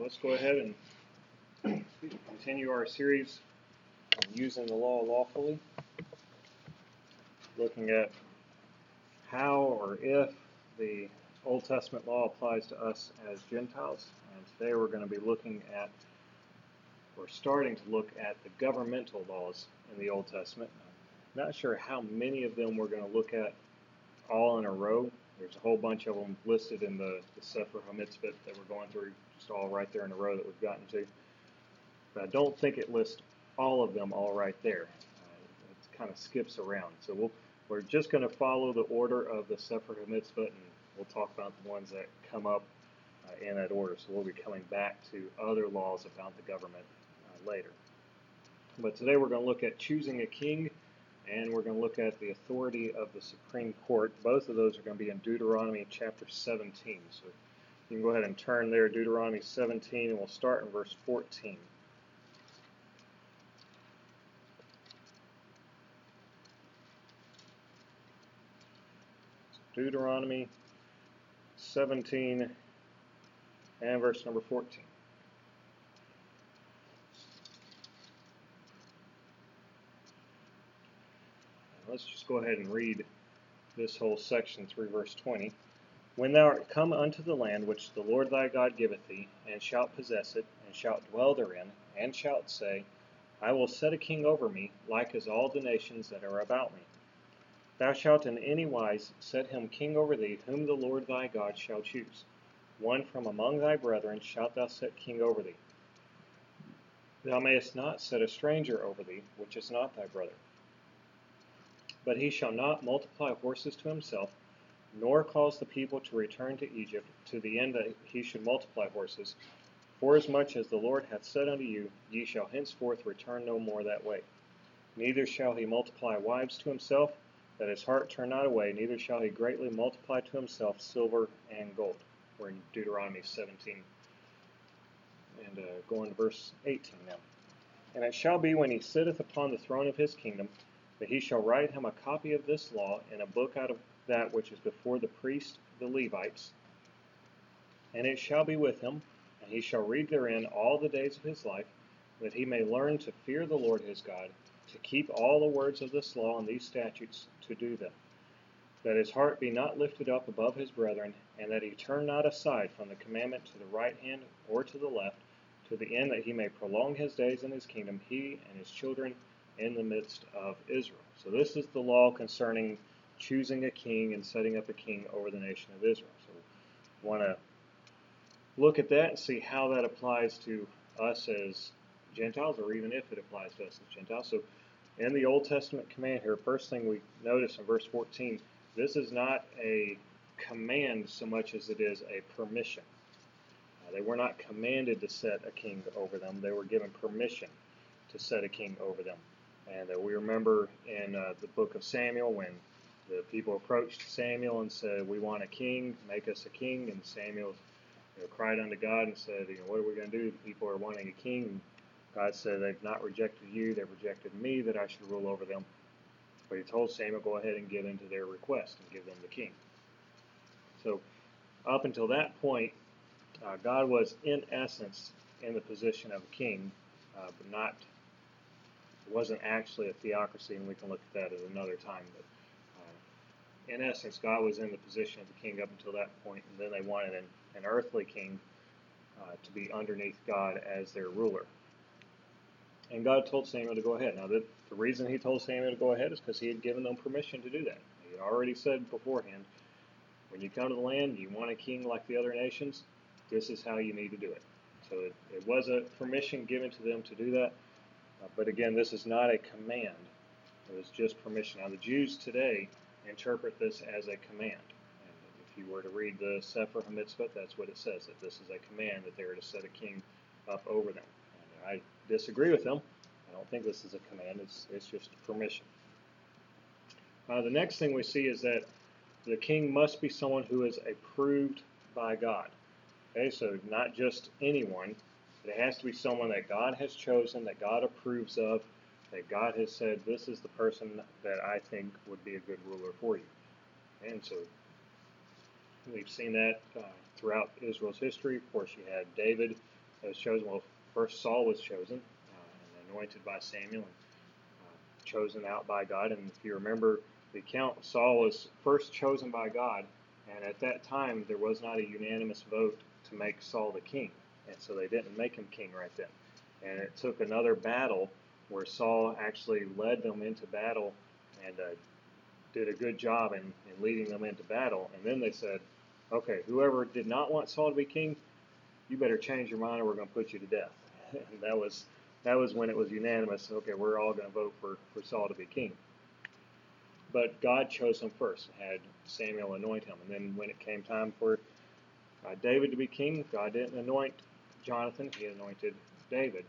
let's go ahead and continue our series on using the law lawfully, looking at how or if the Old Testament law applies to us as Gentiles. And today we're going to be looking at, or starting to look at the governmental laws in the Old Testament. I'm not sure how many of them we're going to look at all in a row. There's a whole bunch of them listed in the, the Sefer HaMitzvot that we're going through, all right there in a row that we've gotten to. But I don't think it lists all of them all right there. Uh, it kind of skips around. So we'll, we're just going to follow the order of the Sefer HaMitzvot, and we'll talk about the ones that come up uh, in that order. So we'll be coming back to other laws about the government uh, later. But today we're going to look at choosing a king and we're going to look at the authority of the Supreme Court. Both of those are going to be in Deuteronomy chapter 17. So you can go ahead and turn there, Deuteronomy 17, and we'll start in verse 14. Deuteronomy 17 and verse number 14. Let's just go ahead and read this whole section through verse 20. When thou art come unto the land which the Lord thy God giveth thee, and shalt possess it, and shalt dwell therein, and shalt say, I will set a king over me, like as all the nations that are about me. Thou shalt in any wise set him king over thee, whom the Lord thy God shall choose. One from among thy brethren shalt thou set king over thee. Thou mayest not set a stranger over thee, which is not thy brother. But he shall not multiply horses to himself, nor cause the people to return to Egypt, to the end that he should multiply horses. Forasmuch as the Lord hath said unto you, Ye shall henceforth return no more that way. Neither shall he multiply wives to himself, that his heart turn not away, neither shall he greatly multiply to himself silver and gold. We're in Deuteronomy 17. And uh, going to verse 18 now. And it shall be when he sitteth upon the throne of his kingdom, that he shall write him a copy of this law in a book out of that which is before the priest, the Levites. And it shall be with him, and he shall read therein all the days of his life, that he may learn to fear the Lord his God, to keep all the words of this law and these statutes, to do them. That his heart be not lifted up above his brethren, and that he turn not aside from the commandment to the right hand or to the left, to the end that he may prolong his days in his kingdom, he and his children in the midst of Israel. So this is the law concerning choosing a king and setting up a king over the nation of Israel. So we want to look at that and see how that applies to us as Gentiles, or even if it applies to us as Gentiles. So in the Old Testament command here, first thing we notice in verse 14, this is not a command so much as it is a permission. Uh, they were not commanded to set a king over them, they were given permission to set a king over them. And uh, we remember in uh, the book of Samuel when the people approached Samuel and said, "We want a king. Make us a king." And Samuel you know, cried unto God and said, "You know, what are we going to do? The people are wanting a king." And God said, "They've not rejected you; they've rejected me, that I should rule over them." But He told Samuel, "Go ahead and give in to their request and give them the king." So, up until that point, uh, God was in essence in the position of a king, uh, but not it wasn't actually a theocracy, and we can look at that at another time. But in essence, God was in the position of the king up until that point, and then they wanted an, an earthly king uh, to be underneath God as their ruler. And God told Samuel to go ahead. Now, the, the reason he told Samuel to go ahead is because he had given them permission to do that. He had already said beforehand, when you come to the land, you want a king like the other nations, this is how you need to do it. So it, it was a permission given to them to do that. Uh, but again, this is not a command. It was just permission. Now, the Jews today interpret this as a command. And if you were to read the Sefer HaMitzvot, that's what it says, that this is a command that they are to set a king up over them. And I disagree with them. I don't think this is a command. It's, it's just permission. Uh, the next thing we see is that the king must be someone who is approved by God. Okay, so not just anyone, it has to be someone that God has chosen, that God approves of, that God has said, this is the person that I think would be a good ruler for you. And so we've seen that uh, throughout Israel's history. Of course, you had David was chosen. Well, first Saul was chosen uh, and anointed by Samuel and uh, chosen out by God. And if you remember the account, Saul was first chosen by God, and at that time there was not a unanimous vote to make Saul the king, and so they didn't make him king right then. And it took another battle where Saul actually led them into battle and uh, did a good job in, in leading them into battle. And then they said, okay, whoever did not want Saul to be king, you better change your mind or we're going to put you to death. and that was that was when it was unanimous. Okay, we're all going to vote for, for Saul to be king. But God chose him first, had Samuel anoint him. And then when it came time for uh, David to be king, God didn't anoint Jonathan, he anointed David.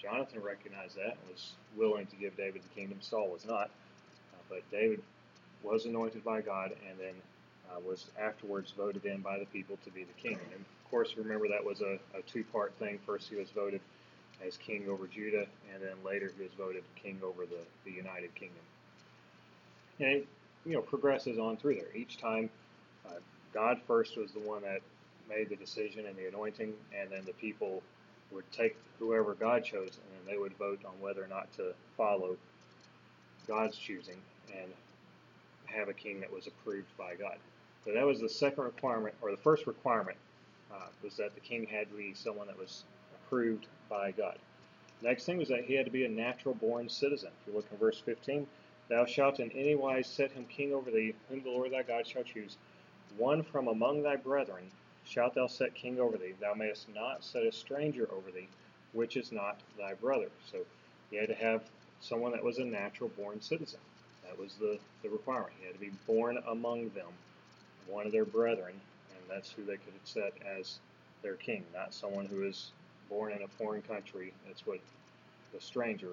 Jonathan recognized that and was willing to give David the kingdom. Saul was not. Uh, but David was anointed by God and then uh, was afterwards voted in by the people to be the king. And of course, remember that was a, a two part thing. First, he was voted as king over Judah, and then later he was voted king over the, the United Kingdom. And it, you know, progresses on through there. Each time, uh, God first was the one that made the decision and the anointing, and then the people would take whoever God chose, and they would vote on whether or not to follow God's choosing and have a king that was approved by God. So that was the second requirement, or the first requirement, uh, was that the king had to be someone that was approved by God. Next thing was that he had to be a natural born citizen. If you look in verse 15, thou shalt in any wise set him king over thee, whom the Lord thy God shall choose. One from among thy brethren shalt thou set king over thee. Thou mayest not set a stranger over thee, which is not thy brother. So he had to have someone that was a natural born citizen. That was the, the requirement. He had to be born among them, one of their brethren, and that's who they could set as their king, not someone who is born in a foreign country. That's what the stranger,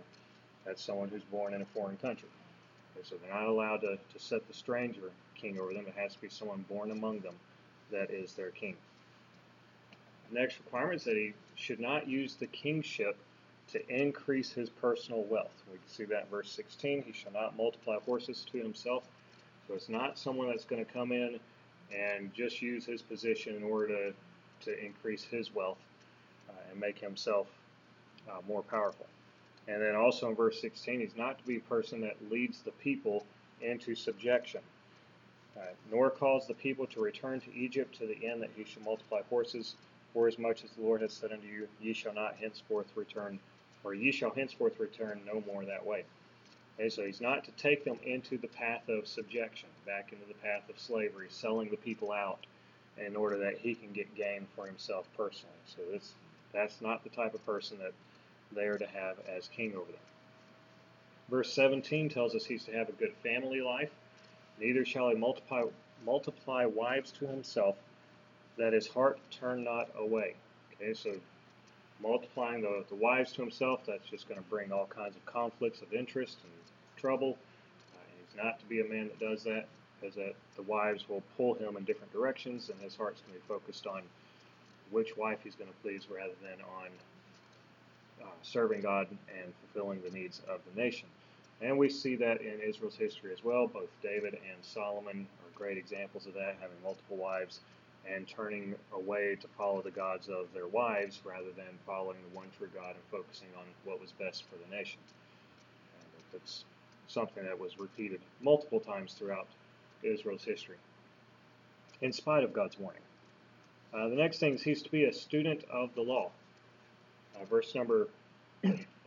that's someone who's born in a foreign country. Okay, so they're not allowed to, to set the stranger king over them. It has to be someone born among them that is their king. The next requirement is that he should not use the kingship to increase his personal wealth. We can see that in verse 16. He shall not multiply horses to himself. So it's not someone that's going to come in and just use his position in order to, to increase his wealth uh, and make himself uh, more powerful. And then also in verse 16, he's not to be a person that leads the people into subjection, uh, nor calls the people to return to Egypt to the end that he shall multiply horses. For as much as the Lord has said unto you, ye shall not henceforth return or ye shall henceforth return no more that way. Okay, so he's not to take them into the path of subjection, back into the path of slavery, selling the people out in order that he can get gain for himself personally. So this, that's not the type of person that they are to have as king over them. Verse 17 tells us he's to have a good family life. Neither shall he multiply, multiply wives to himself, that his heart turn not away. Okay, so multiplying the, the wives to himself, that's just going to bring all kinds of conflicts of interest and trouble. Uh, he's not to be a man that does that, because that the wives will pull him in different directions, and his heart's going to be focused on which wife he's going to please rather than on uh, serving God and fulfilling the needs of the nation. And we see that in Israel's history as well. Both David and Solomon are great examples of that, having multiple wives and turning away to follow the gods of their wives rather than following the one true God and focusing on what was best for the nation. And that's something that was repeated multiple times throughout Israel's history, in spite of God's warning. Uh, the next thing is he's to be a student of the law. Uh, verse number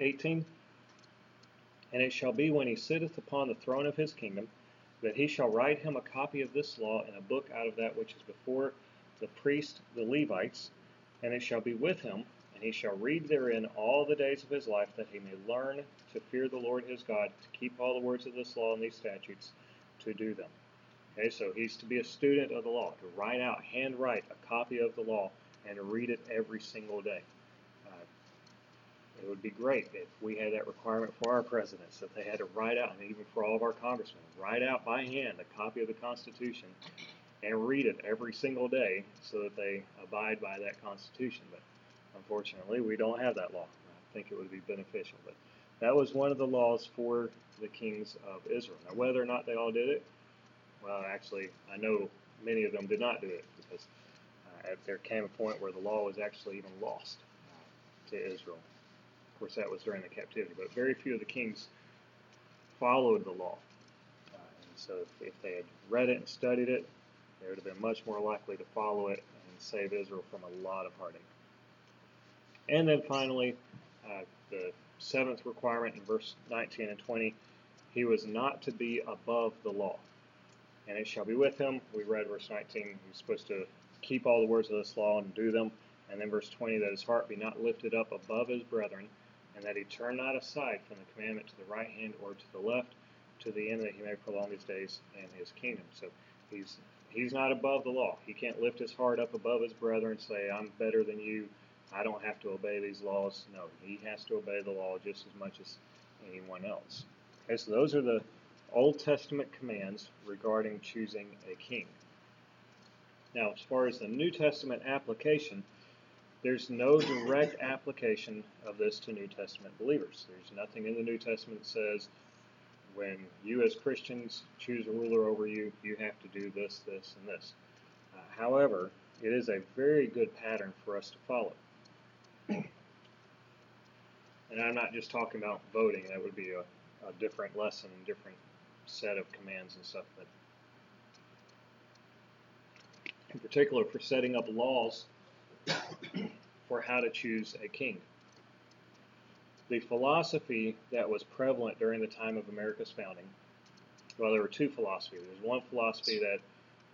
18 And it shall be when he sitteth upon the throne of his kingdom that he shall write him a copy of this law in a book out of that which is before the priest, the Levites, and it shall be with him, and he shall read therein all the days of his life, that he may learn to fear the Lord his God, to keep all the words of this law and these statutes, to do them. Okay, so he's to be a student of the law, to write out, handwrite a copy of the law, and read it every single day. It would be great if we had that requirement for our presidents, that they had to write out, and even for all of our congressmen, write out by hand a copy of the Constitution and read it every single day so that they abide by that Constitution. But unfortunately, we don't have that law. I think it would be beneficial. But that was one of the laws for the kings of Israel. Now, whether or not they all did it, well, actually, I know many of them did not do it because uh, there came a point where the law was actually even lost. to Israel. Of course, that was during the captivity, but very few of the kings followed the law. Uh, and so if, if they had read it and studied it, they would have been much more likely to follow it and save Israel from a lot of heartache. And then finally, uh, the seventh requirement in verse 19 and 20, he was not to be above the law. And it shall be with him. We read verse 19, he's supposed to keep all the words of this law and do them. And then verse 20, that his heart be not lifted up above his brethren, and that he turn not aside from the commandment to the right hand or to the left, to the end that he may prolong his days and his kingdom. So he's he's not above the law. He can't lift his heart up above his brethren and say, I'm better than you. I don't have to obey these laws. No, he has to obey the law just as much as anyone else. Okay, so those are the Old Testament commands regarding choosing a king. Now, as far as the New Testament application, there's no direct application of this to New Testament believers. There's nothing in the New Testament that says when you as Christians choose a ruler over you, you have to do this, this, and this. Uh, however, it is a very good pattern for us to follow. And I'm not just talking about voting, that would be a, a different lesson, a different set of commands and stuff. But in particular, for setting up laws for how to choose a king. The philosophy that was prevalent during the time of America's founding, well, there were two philosophies. There's one philosophy that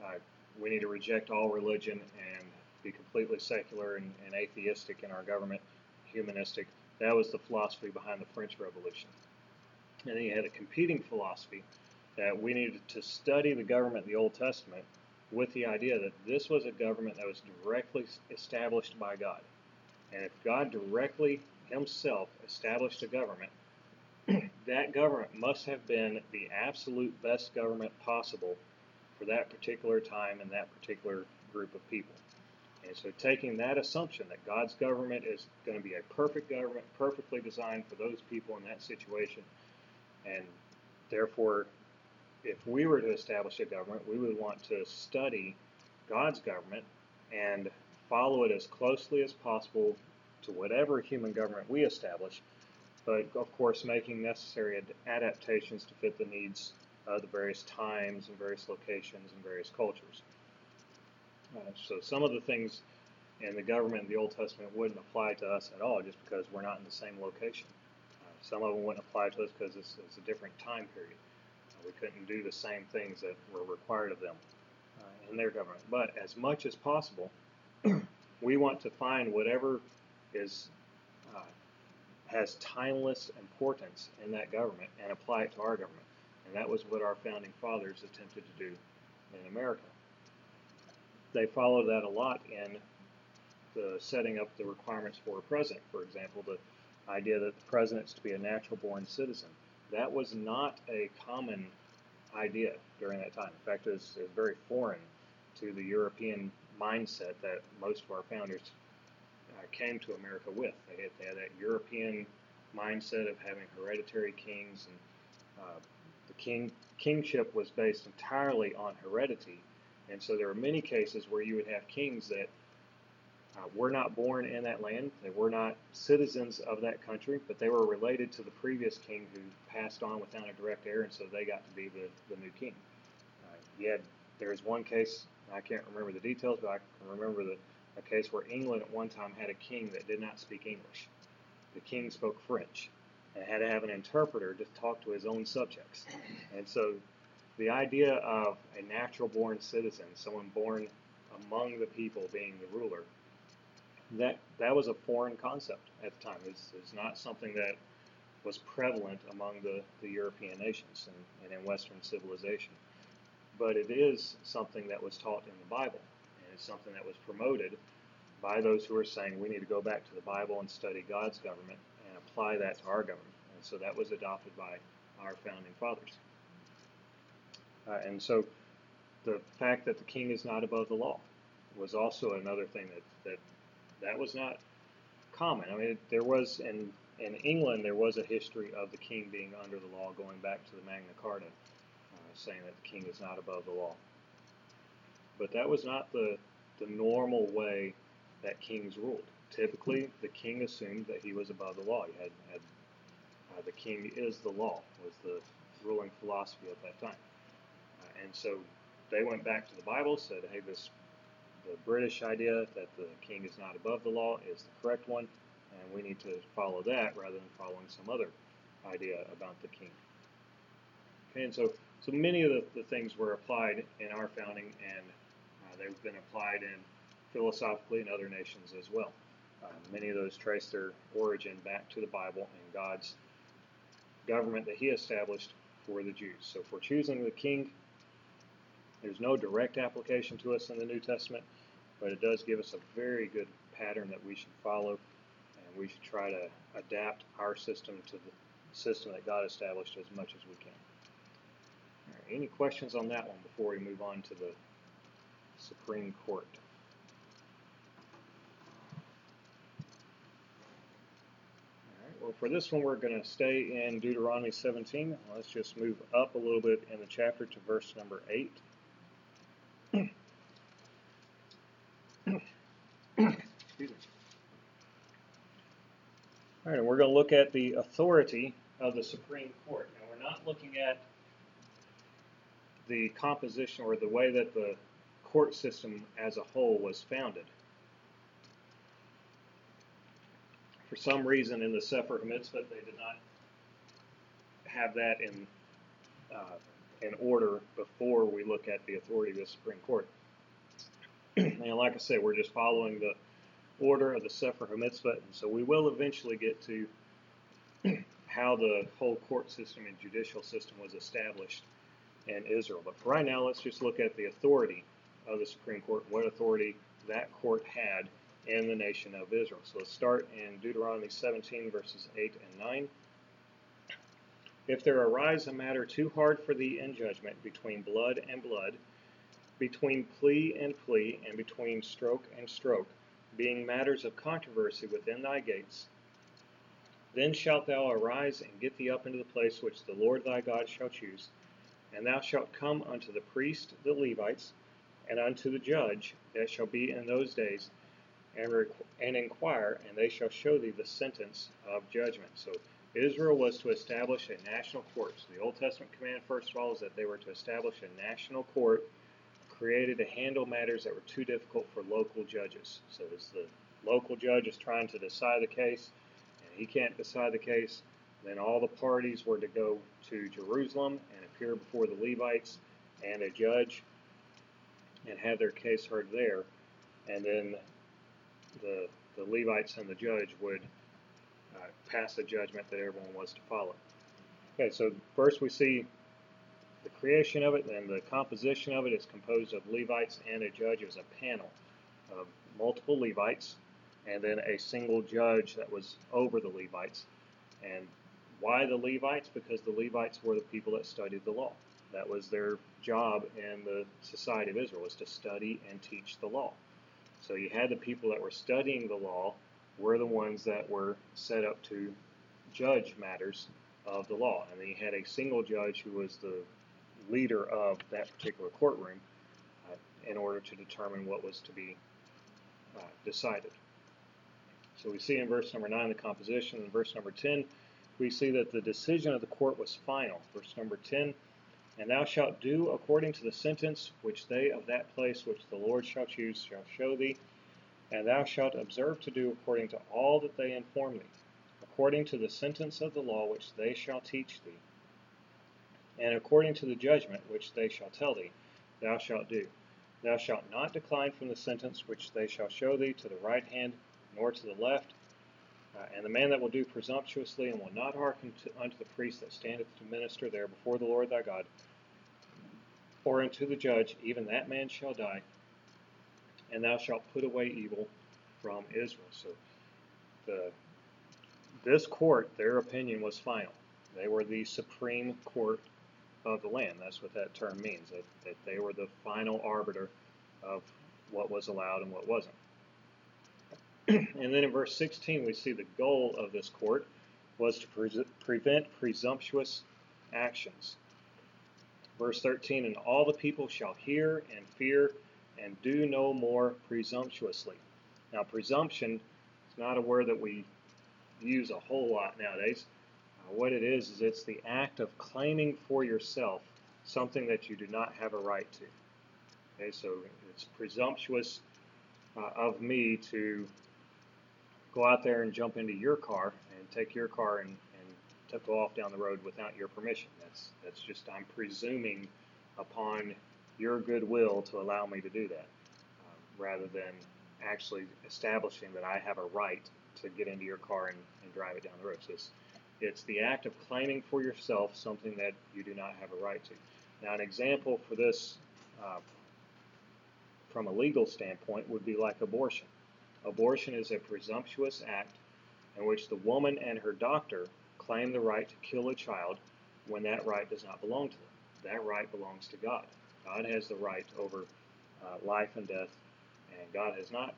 uh, we need to reject all religion and be completely secular and, and atheistic in our government, humanistic. That was the philosophy behind the French Revolution. And then you had a competing philosophy that we needed to study the government in the Old Testament with the idea that this was a government that was directly established by God. And if God directly himself established a government, that government must have been the absolute best government possible for that particular time and that particular group of people. And so, taking that assumption that God's government is going to be a perfect government, perfectly designed for those people in that situation, and therefore, if we were to establish a government, we would want to study God's government and follow it as closely as possible to whatever human government we establish, but of course, making necessary ad- adaptations to fit the needs of the various times and various locations and various cultures. Uh, so some of the things in the government in the Old Testament wouldn't apply to us at all just because we're not in the same location. Uh, some of them wouldn't apply to us because it's, it's, a different time period. Uh, we couldn't do the same things that were required of them uh, in their government. But as much as possible, we want to find whatever is uh, has timeless importance in that government and apply it to our government. And that was what our founding fathers attempted to do in America they followed that a lot in the setting up the requirements for a president. For example, the idea that the president president's to be a natural born citizen. That was not a common idea during that time. In fact, it was, it was very foreign to the European mindset that most of our founders uh, came to America with. They had, they had, that European mindset of having hereditary kings, and uh, the king kingship was based entirely on heredity and so there are many cases where you would have kings that uh, were not born in that land. They were not citizens of that country, but they were related to the previous king who passed on without a direct heir, and so they got to be the, the new king. Uh, you had, there is one case, I can't remember the details, but I can remember the, a case where England at one time had a king that did not speak English. The king spoke French and had to have an interpreter to talk to his own subjects. And so the idea of a natural born citizen, someone born among the people being the ruler, that that was a foreign concept at the time. It's, it's not something that was prevalent among the, the European nations and, and in Western civilization. But it is something that was taught in the Bible, and it's something that was promoted by those who are saying we need to go back to the Bible and study God's government and apply that to our government. And so that was adopted by our founding fathers. Uh, and so the fact that the king is not above the law was also another thing that that, that was not common. I mean, there was in in England there was a history of the king being under the law going back to the Magna Carta, saying that the king is not above the law. But that was not the the normal way that kings ruled. typically the king assumed that he was above the law. He had, had uh, the king is the law was the ruling philosophy at that time, uh, and so they went back to the Bible, said, "Hey, this the British idea that the king is not above the law is the correct one, and we need to follow that rather than following some other idea about the king." Okay, and so so many of the, the things were applied in our founding, and uh, they've been applied in philosophically in other nations as well. Uh, many of those trace their origin back to the Bible and God's government that He established for the Jews. So, for choosing the king, there's no direct application to us in the New Testament, but it does give us a very good pattern that we should follow, and we should try to adapt our system to the system that God established as much as we can. Any questions on that one before we move on to the Supreme Court? All right, well, for this one, we're going to stay in Deuteronomy 17. Let's just move up a little bit in the chapter to verse number 8. All right, and we're going to look at the authority of the Supreme Court. And we're not looking at the composition or the way that the court system as a whole was founded. For some reason, in the Sefer HaMitzvot, they did not have that in uh, in order before we look at the authority of the Supreme Court. and like I said, we're just following the order of the Sefer HaMitzvot, and so we will eventually get to how the whole court system and judicial system was established in Israel. But for right now, let's just look at the authority of the Supreme Court, what authority that court had in the nation of Israel. So let's start in Deuteronomy 17, verses 8 and 9. If there arise a matter too hard for thee in judgment between blood and blood, between plea and plea, and between stroke and stroke, being matters of controversy within thy gates, then shalt thou arise and get thee up into the place which the Lord thy God shall choose, and thou shalt come unto the priest, the Levites, and unto the judge that shall be in those days, and, and inquire, and they shall show thee the sentence of judgment. So Israel was to establish a national court. So the Old Testament command, first of all, is that they were to establish a national court created to handle matters that were too difficult for local judges. So as the local judge is trying to decide the case, and he can't decide the case, then all the parties were to go to Jerusalem and appear before the Levites and a judge and have their case heard there. And then the, the Levites and the judge would uh, pass a judgment that everyone was to follow. Okay, so first we see the creation of it, and the composition of it is composed of Levites and a judge as a panel of multiple Levites, and then a single judge that was over the Levites. And why the Levites? Because the Levites were the people that studied the law. That was their job in the society of Israel was to study and teach the law. So you had the people that were studying the law were the ones that were set up to judge matters of the law. And then you had a single judge who was the leader of that particular courtroom uh, in order to determine what was to be uh, decided. So we see in verse number 9 the composition. In verse number 10, we see that the decision of the court was final. Verse number 10 And thou shalt do according to the sentence which they of that place which the Lord shall choose shall show thee, and thou shalt observe to do according to all that they inform thee, according to the sentence of the law which they shall teach thee and according to the judgment which they shall tell thee, thou shalt do. Thou shalt not decline from the sentence which they shall show thee to the right hand nor to the left. Uh, and the man that will do presumptuously and will not hearken to, unto the priest that standeth to minister there before the Lord thy God, or unto the judge, even that man shall die. And thou shalt put away evil from Israel. So the this court, their opinion was final. They were the supreme court of the land. That's what that term means, that, that they were the final arbiter of what was allowed and what wasn't. And then in verse 16, we see the goal of this court was to pre- prevent presumptuous actions. Verse 13, and all the people shall hear and fear and do no more presumptuously. Now, presumption is not a word that we use a whole lot nowadays. Uh, what it is, is it's the act of claiming for yourself something that you do not have a right to. Okay, so it's presumptuous uh, of me to go out there and jump into your car and take your car and, and go off down the road without your permission. That's that's just I'm presuming upon your goodwill to allow me to do that, uh, rather than actually establishing that I have a right to get into your car and, and drive it down the road. So it's, it's the act of claiming for yourself something that you do not have a right to. Now, an example for this uh, from a legal standpoint would be like abortion. Abortion is a presumptuous act in which the woman and her doctor claim the right to kill a child when that right does not belong to them. That right belongs to God. God has the right over uh, life and death, and God has not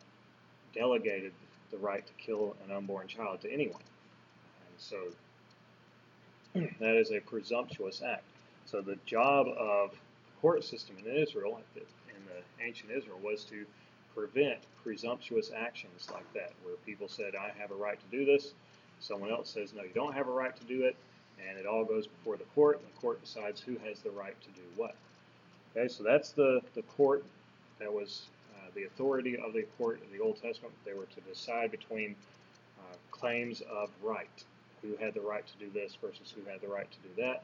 delegated the right to kill an unborn child to anyone. And so that is a presumptuous act. So the job of the court system in Israel, in the ancient Israel, was to prevent presumptuous actions like that, where people said, I have a right to do this. Someone else says, no, you don't have a right to do it. And it all goes before the court, and the court decides who has the right to do what. Okay, so that's the, the court that was uh, the authority of the court in the Old Testament. They were to decide between uh, claims of right, who had the right to do this versus who had the right to do that.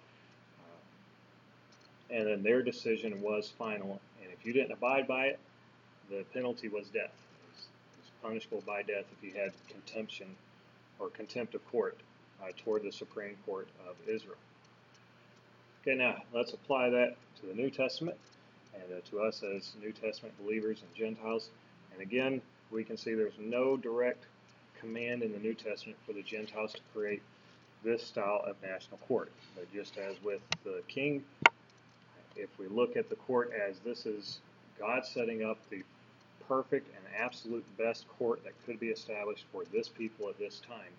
Uh, and then their decision was final. And if you didn't abide by it, the penalty was death. It was, punishable by death if you had contemption or contempt of court uh, toward the Supreme Court of Israel. Okay, now let's apply that to the New Testament and uh, to us as New Testament believers and Gentiles. And again, we can see there's no direct command in the New Testament for the Gentiles to create this style of national court. But just as with the king, if we look at the court as this is God setting up the perfect and absolute best court that could be established for this people at this time,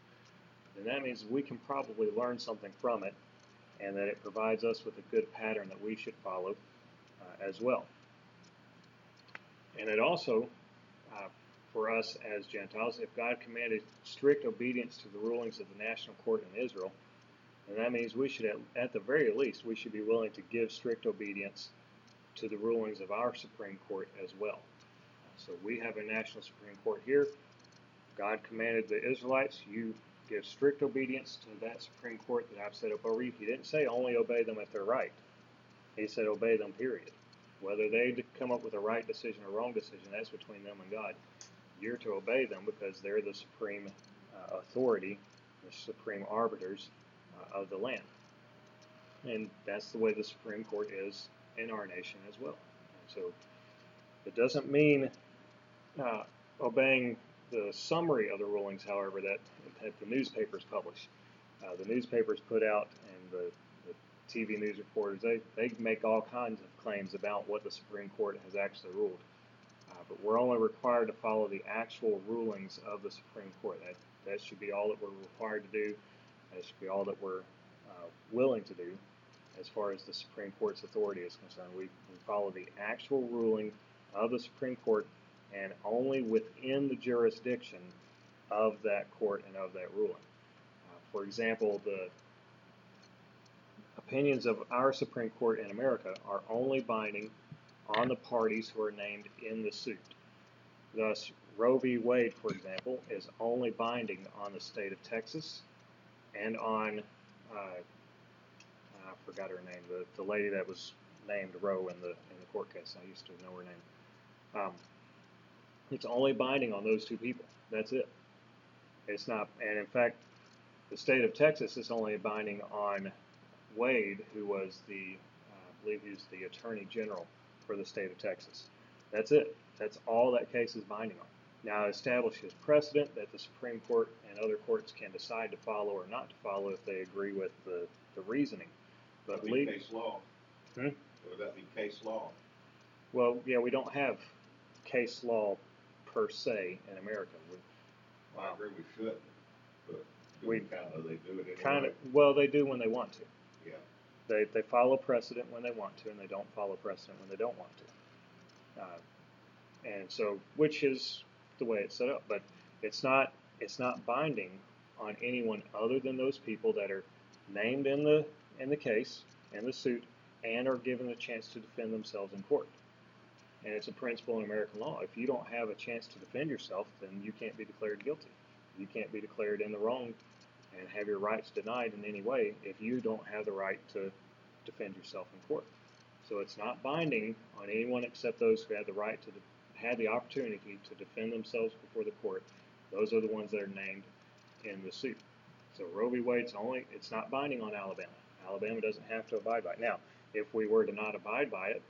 then that means we can probably learn something from it and that it provides us with a good pattern that we should follow uh, as well. And it also, uh, for us as Gentiles, if God commanded strict obedience to the rulings of the national court in Israel, then that means we should, at, at the very least, we should be willing to give strict obedience to the rulings of our Supreme Court as well. So we have a national Supreme Court here. God commanded the Israelites, you give strict obedience to that Supreme Court that I've set up over you. He didn't say only obey them if they're right. He said obey them, period. Whether they come up with a right decision or wrong decision, that's between them and God. You're to obey them because they're the supreme uh, authority, the supreme arbiters uh, of the land. And that's the way the Supreme Court is in our nation as well. So it doesn't mean uh, obeying the summary of the rulings, however, that, that the newspapers publish. Uh, the newspapers put out, and the, the TV news reporters, they, they make all kinds of claims about what the Supreme Court has actually ruled. Uh, but we're only required to follow the actual rulings of the Supreme Court. That, that should be all that we're required to do. That should be all that we're uh, willing to do as far as the Supreme Court's authority is concerned. We, we follow the actual ruling of the Supreme Court and only within the jurisdiction of that court and of that ruling. Uh, for example, the opinions of our Supreme Court in America are only binding on the parties who are named in the suit. Thus, Roe v. Wade, for example, is only binding on the state of Texas and on, uh, I forgot her name, the, the lady that was named Roe in the in the court case. I used to know her name. Um, it's only binding on those two people. That's it. It's not, and in fact, the state of Texas is only binding on Wade, who was the, uh, I believe he was the Attorney General for the state of Texas. That's it. That's all that case is binding on. Now, it establishes precedent that the Supreme Court and other courts can decide to follow or not to follow if they agree with the, the reasoning. But be case law? Hmm? Would that be case law? Well, yeah, we don't have case law per se in America. We, Well, I agree we shouldn't, but We- we kind of, they do it anyway. kind of, well, they do when they want to. Yeah. They, they follow precedent when they want to, and they don't follow precedent when they don't want to. Uh, and so, which is the way it's set up. But it's not it's not binding on anyone other than those people that are named in the in the case in the suit and are given a chance to defend themselves in court. And it's a principle in American law. If you don't have a chance to defend yourself, then you can't be declared guilty. You can't be declared in the wrong and have your rights denied in any way if you don't have the right to defend yourself in court. So it's not binding on anyone except those who have the right to de- have the opportunity to defend themselves before the court. Those are the ones that are named in the suit. So Roe v. Wade's only it's not binding on Alabama. Alabama doesn't have to abide by it. Now, if we were to not abide by it,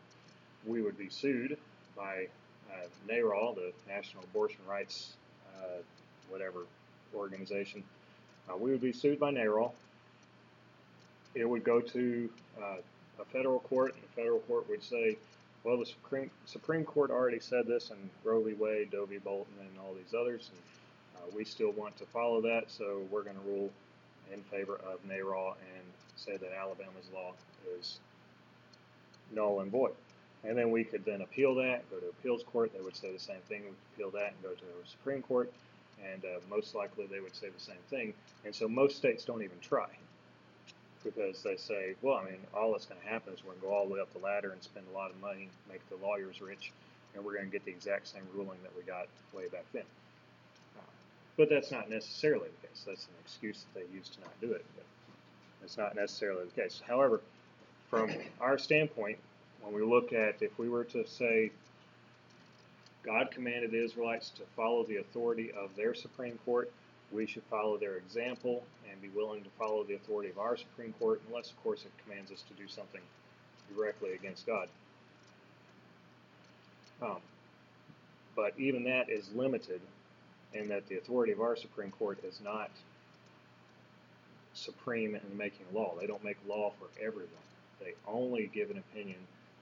we would be sued by uh, NARAL, the National Abortion Rights, uh, whatever organization. Uh, we would be sued by NARAL. It would go to uh, a federal court, and the federal court would say, well, the Supreme, Supreme Court already said this in Roe v. Wade, Doe v. Bolton, and all these others, and uh, we still want to follow that, so we're going to rule in favor of NARAL and say that Alabama's law is null and void. And then we could then appeal that, go to appeals court. They would say the same thing. We could appeal that and go to the Supreme Court, and uh, most likely they would say the same thing. And so most states don't even try because they say, well, I mean, all that's going to happen is we're going to go all the way up the ladder and spend a lot of money, make the lawyers rich, and we're going to get the exact same ruling that we got way back then. But that's not necessarily the case. That's an excuse that they use to not do it. But it's not necessarily the case. However, from our standpoint, when we look at if we were to say God commanded the Israelites to follow the authority of their Supreme Court, we should follow their example and be willing to follow the authority of our Supreme Court, unless, of course, it commands us to do something directly against God. Um, but even that is limited in that the authority of our Supreme Court is not supreme in making law. They don't make law for everyone. They only give an opinion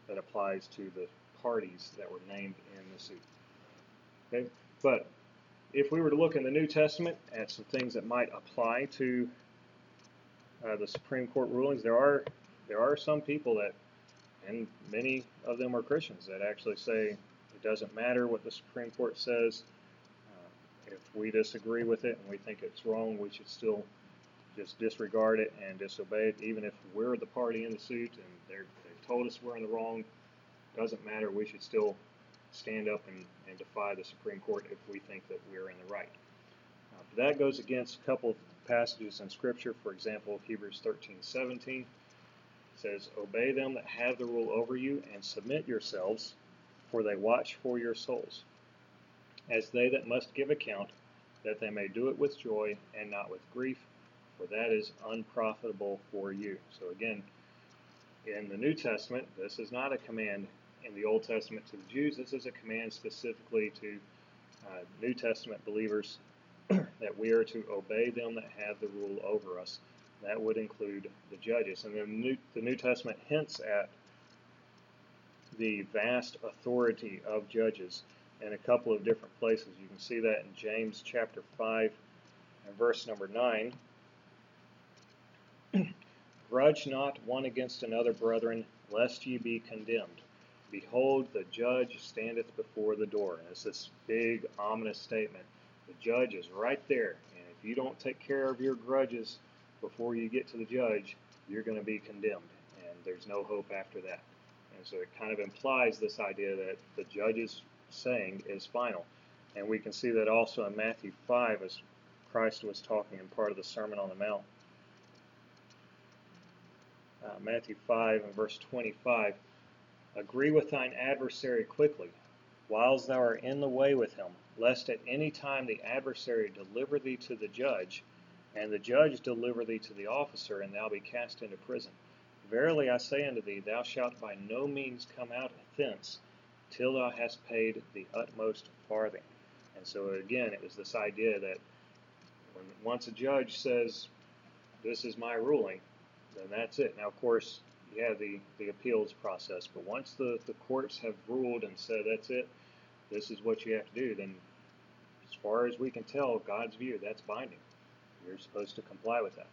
that applies to the parties that were named in the suit. Okay? But if we were to look in the New Testament at some things that might apply to uh, the Supreme Court rulings, there are there are some people that, and many of them are Christians, that actually say it doesn't matter what the Supreme Court says. Uh, if we disagree with it and we think it's wrong, we should still just disregard it and disobey it, even if we're the party in the suit and they're, told us we're in the wrong. Doesn't matter. We should still stand up and, and defy the Supreme Court if we think that we're in the right. Uh, that goes against a couple of passages in Scripture. For example, Hebrews 13:17 says, "Obey them that have the rule over you, and submit yourselves, for they watch for your souls, as they that must give account, that they may do it with joy and not with grief, for that is unprofitable for you." So again, in the New Testament, this is not a command in the Old Testament to the Jews. This is a command specifically to uh, New Testament believers that we are to obey them that have the rule over us. That would include the judges. And then New, the New Testament hints at the vast authority of judges in a couple of different places. You can see that in James chapter 5 and verse number 9. Grudge not one against another, brethren, lest ye be condemned. Behold, the judge standeth before the door. And it's this big, ominous statement. The judge is right there. And if you don't take care of your grudges before you get to the judge, you're going to be condemned. And there's no hope after that. And so it kind of implies this idea that the judge's saying is final. And we can see that also in Matthew 5 as Christ was talking in part of the Sermon on the Mount. Uh, Matthew 5 and verse 25. Agree with thine adversary quickly, whiles thou art in the way with him, lest at any time the adversary deliver thee to the judge, and the judge deliver thee to the officer, and thou be cast into prison. Verily I say unto thee, thou shalt by no means come out thence till thou hast paid the utmost farthing. And so again, it was this idea that when once a judge says, "This is my ruling," then that's it. Now, of course, you have the, the appeals process, but once the, the courts have ruled and said that's it, this is what you have to do, then as far as we can tell, God's view, that's binding. You're supposed to comply with that.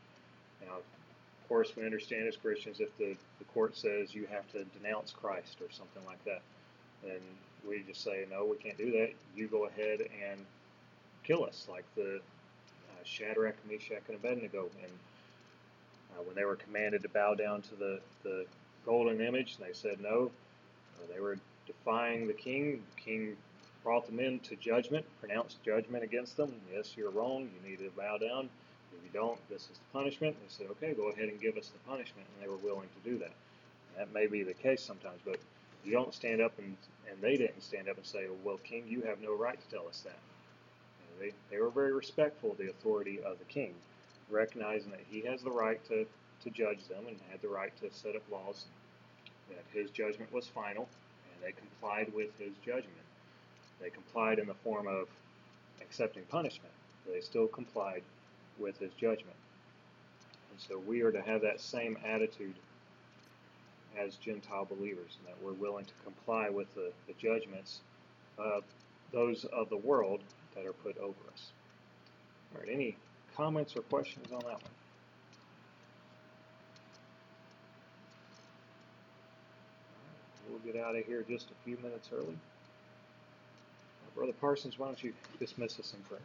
Now, of course, we understand as Christians if the, the court says you have to denounce Christ or something like that, then we just say, no, we can't do that. You go ahead and kill us, like the uh, Shadrach, Meshach, and Abednego. Uh, when they were commanded to bow down to the, the golden image, they said no. Uh, they were defying the king. The king brought them into judgment, pronounced judgment against them. Yes, you're wrong. You need to bow down. If you don't, this is the punishment. They said, okay, go ahead and give us the punishment. And they were willing to do that. That may be the case sometimes, but you don't stand up and, and they didn't stand up and say, well, king, you have no right to tell us that. They, they were very respectful of the authority of the king, recognizing that he has the right to, to judge them and had the right to set up laws, that his judgment was final, and they complied with his judgment. They complied in the form of accepting punishment. They still complied with his judgment. And so we are to have that same attitude as Gentile believers, and that we're willing to comply with the, the judgments of those of the world that are put over us. All right, any comments or questions on that one? We'll get out of here just a few minutes early. Brother Parsons, why don't you dismiss us in prayer?